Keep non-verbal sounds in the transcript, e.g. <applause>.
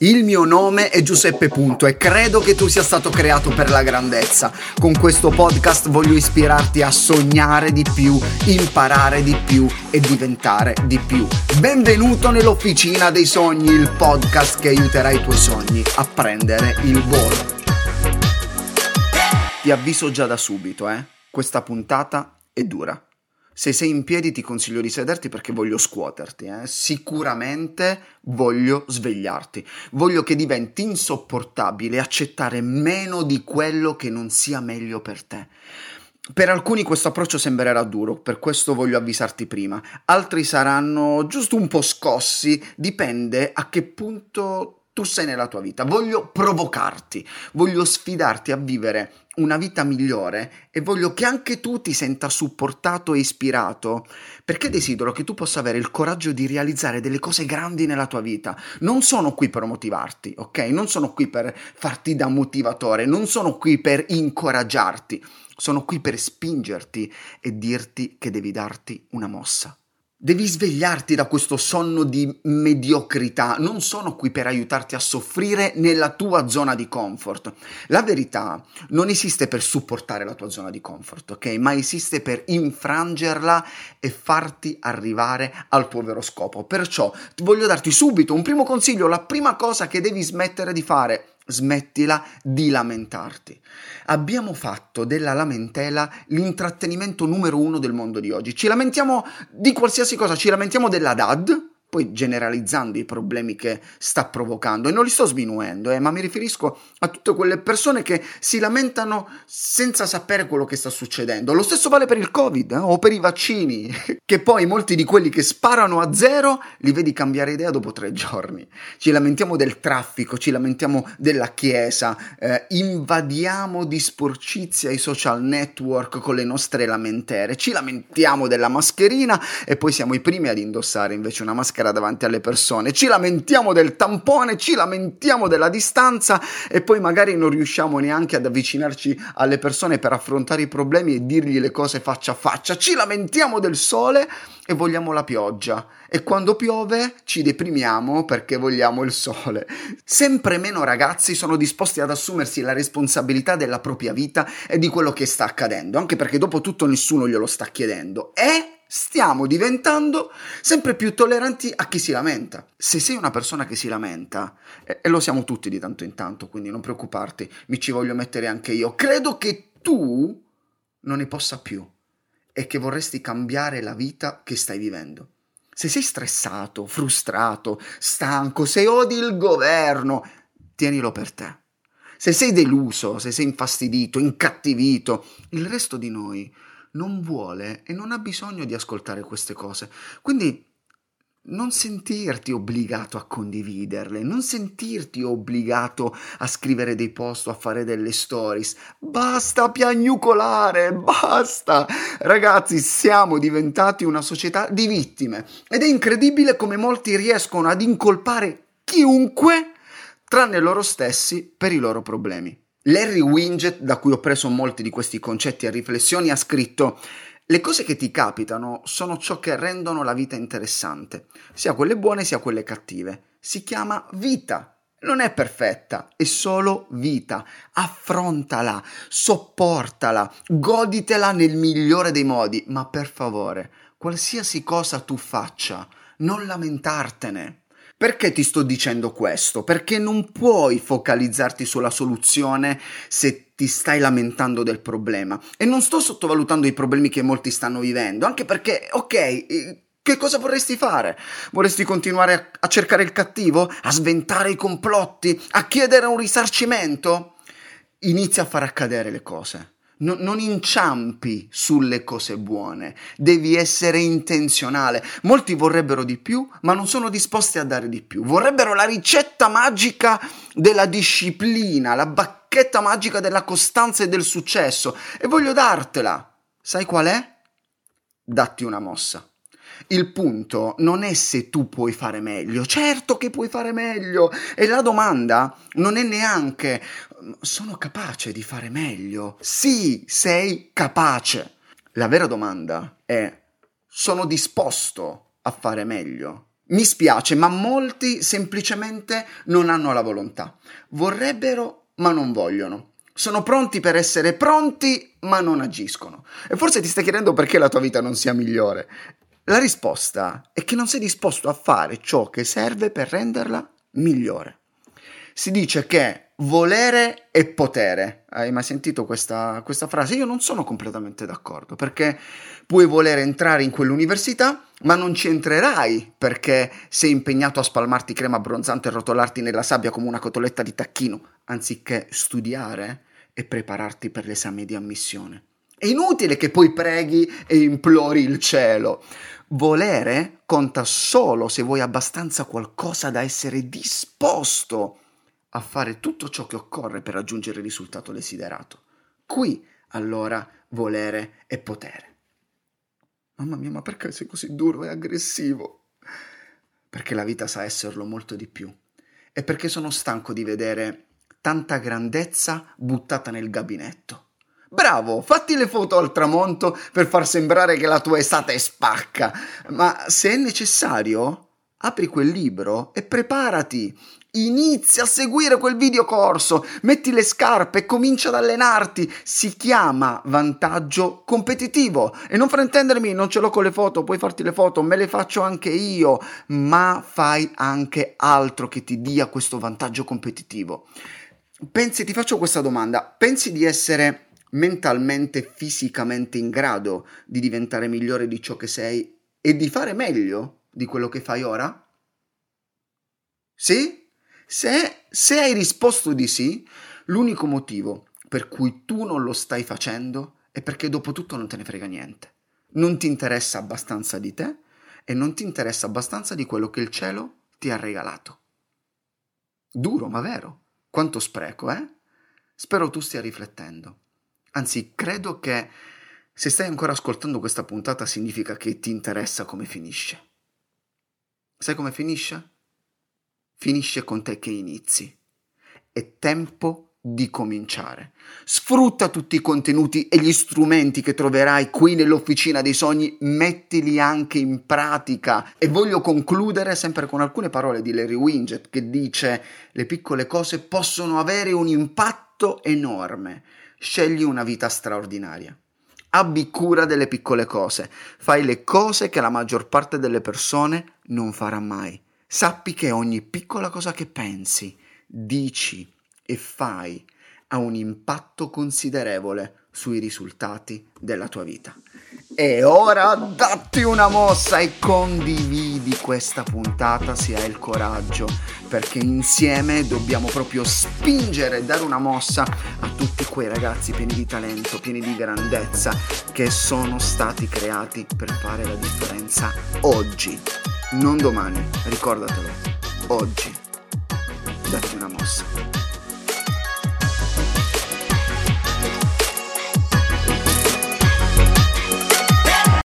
Il mio nome è Giuseppe Punto e credo che tu sia stato creato per la grandezza. Con questo podcast voglio ispirarti a sognare di più, imparare di più e diventare di più. Benvenuto nell'Officina dei Sogni, il podcast che aiuterà i tuoi sogni a prendere il volo. Ti avviso già da subito, eh? Questa puntata è dura. Se sei in piedi ti consiglio di sederti perché voglio scuoterti, eh? sicuramente voglio svegliarti, voglio che diventi insopportabile accettare meno di quello che non sia meglio per te. Per alcuni questo approccio sembrerà duro, per questo voglio avvisarti prima. Altri saranno giusto un po' scossi, dipende a che punto tu sei nella tua vita. Voglio provocarti, voglio sfidarti a vivere una vita migliore e voglio che anche tu ti senta supportato e ispirato, perché desidero che tu possa avere il coraggio di realizzare delle cose grandi nella tua vita. Non sono qui per motivarti, ok? Non sono qui per farti da motivatore, non sono qui per incoraggiarti, sono qui per spingerti e dirti che devi darti una mossa. Devi svegliarti da questo sonno di mediocrità, non sono qui per aiutarti a soffrire nella tua zona di comfort. La verità non esiste per supportare la tua zona di comfort, ok? Ma esiste per infrangerla e farti arrivare al tuo vero scopo. Perciò voglio darti subito un primo consiglio, la prima cosa che devi smettere di fare Smettila di lamentarti. Abbiamo fatto della lamentela l'intrattenimento numero uno del mondo di oggi. Ci lamentiamo di qualsiasi cosa, ci lamentiamo della DAD, poi generalizzando i problemi che sta provocando, e non li sto sminuendo, eh, ma mi riferisco a tutte quelle persone che si lamentano senza sapere quello che sta succedendo. Lo stesso vale per il Covid eh, o per i vaccini, <laughs> che poi molti di quelli che sparano a zero li vedi cambiare idea dopo tre giorni. Ci lamentiamo del traffico, ci lamentiamo della Chiesa, eh, invadiamo di sporcizia i social network con le nostre lamentere, ci lamentiamo della mascherina e poi siamo i primi ad indossare invece una mascherina maschera davanti alle persone, ci lamentiamo del tampone, ci lamentiamo della distanza e poi magari non riusciamo neanche ad avvicinarci alle persone per affrontare i problemi e dirgli le cose faccia a faccia, ci lamentiamo del sole e vogliamo la pioggia e quando piove ci deprimiamo perché vogliamo il sole. Sempre meno ragazzi sono disposti ad assumersi la responsabilità della propria vita e di quello che sta accadendo, anche perché dopo tutto nessuno glielo sta chiedendo. E stiamo diventando sempre più tolleranti a chi si lamenta. Se sei una persona che si lamenta, e, lo siamo tutti di tanto in tanto, quindi non preoccuparti, mi ci voglio mettere anche io, credo che tu non ne possa più e che vorresti cambiare la vita che stai vivendo. Se sei stressato, frustrato, stanco, se odi il governo, tienilo per te. Se sei deluso, se sei infastidito, incattivito, il resto di noi non vuole e non ha bisogno di ascoltare queste cose. Quindi non sentirti obbligato a condividerle, non sentirti obbligato a scrivere dei post o a fare delle stories. Basta piagnucolare, basta! Ragazzi, siamo diventati una società di vittime ed è incredibile come molti riescono ad incolpare chiunque tranne loro stessi per i loro problemi. Larry Winget, da cui ho preso molti di questi concetti e riflessioni, ha scritto le cose che ti capitano sono ciò che rendono la vita interessante, sia quelle buone sia quelle cattive. Si chiama vita. Non è perfetta, è solo vita. Affrontala, sopportala, goditela nel migliore dei modi, ma per favore, qualsiasi cosa tu faccia, non lamentartene. Perché ti sto dicendo questo? Perché non puoi focalizzarti sulla soluzione se ti stai lamentando del problema. E non sto sottovalutando i problemi che molti stanno vivendo, anche perché, ok, eh, che cosa vorresti fare? Vorresti continuare a, a cercare il cattivo? A sventare i complotti? A chiedere un risarcimento? Inizia a far accadere le cose. No, non inciampi sulle cose buone, devi essere intenzionale. Molti vorrebbero di più, ma non sono disposti a dare di più. Vorrebbero la ricetta magica della disciplina, la bacchetta magica della costanza e del successo. E voglio dartela. Sai qual è? Datti una mossa. Il punto non è se tu puoi fare meglio, certo che puoi fare meglio, e la domanda non è neanche sono capace di fare meglio. Sì, sei capace. La vera domanda è sono disposto a fare meglio. Mi spiace, ma molti semplicemente non hanno la volontà. Vorrebbero, ma non vogliono. Sono pronti per essere pronti, ma non agiscono. E forse ti stai chiedendo perché la tua vita non sia migliore. La risposta è che non sei disposto a fare ciò che serve per renderla migliore. Si dice che volere è potere. Hai mai sentito questa, questa, frase? Io non sono completamente d'accordo perché puoi voler entrare in quell'università, ma non ci entrerai perché sei impegnato a spalmarti crema abbronzante e rotolarti nella sabbia come una cotoletta di tacchino, anziché studiare e prepararti per l'esame di ammissione. È inutile che poi preghi e implori il cielo. Volere conta solo se vuoi abbastanza qualcosa da essere disposto a fare tutto ciò che occorre per raggiungere il risultato desiderato. Qui allora volere è potere. Mamma mia, ma perché sei così duro e aggressivo? Perché la vita sa esserlo molto di più. E perché sono stanco di vedere tanta grandezza buttata nel gabinetto. Bravo, fatti le foto al tramonto per far sembrare che la tua estate spacca, ma se è necessario, apri quel libro e preparati. Inizia a seguire quel videocorso, metti le scarpe e comincia ad allenarti. Si chiama vantaggio competitivo. E non fraintendermi, non ce l'ho con le foto, puoi farti le foto, me le faccio anche io, ma fai anche altro che ti dia questo vantaggio competitivo. Pensi, ti faccio questa domanda, pensi di essere mentalmente, fisicamente in grado di diventare migliore di ciò che sei e di fare meglio di quello che fai ora? Sì? Se, se hai risposto di sì, l'unico motivo per cui tu non lo stai facendo è perché dopo tutto non te ne frega niente. Non ti interessa abbastanza di te e non ti interessa abbastanza di quello che il cielo ti ha regalato. Duro, ma vero. Quanto spreco, eh? Spero tu stia riflettendo. Anzi, credo che se stai ancora ascoltando questa puntata significa che ti interessa come finisce. Sai come finisce? Finisce con te che inizi. È tempo di cominciare. Sfrutta tutti i contenuti e gli strumenti che troverai qui nell'officina dei sogni, mettili anche in pratica. E voglio concludere sempre con alcune parole di Larry Winget che dice le piccole cose possono avere un impatto enorme scegli una vita straordinaria. Abbi cura delle piccole cose, fai le cose che la maggior parte delle persone non farà mai. Sappi che ogni piccola cosa che pensi, dici e fai ha un impatto considerevole sui risultati della tua vita. E ora datti una mossa e condividi questa puntata se hai il coraggio, perché insieme dobbiamo proprio spingere e dare una mossa a tutti quei ragazzi pieni di talento, pieni di grandezza, che sono stati creati per fare la differenza oggi, non domani, ricordatelo, oggi. Datti una mossa.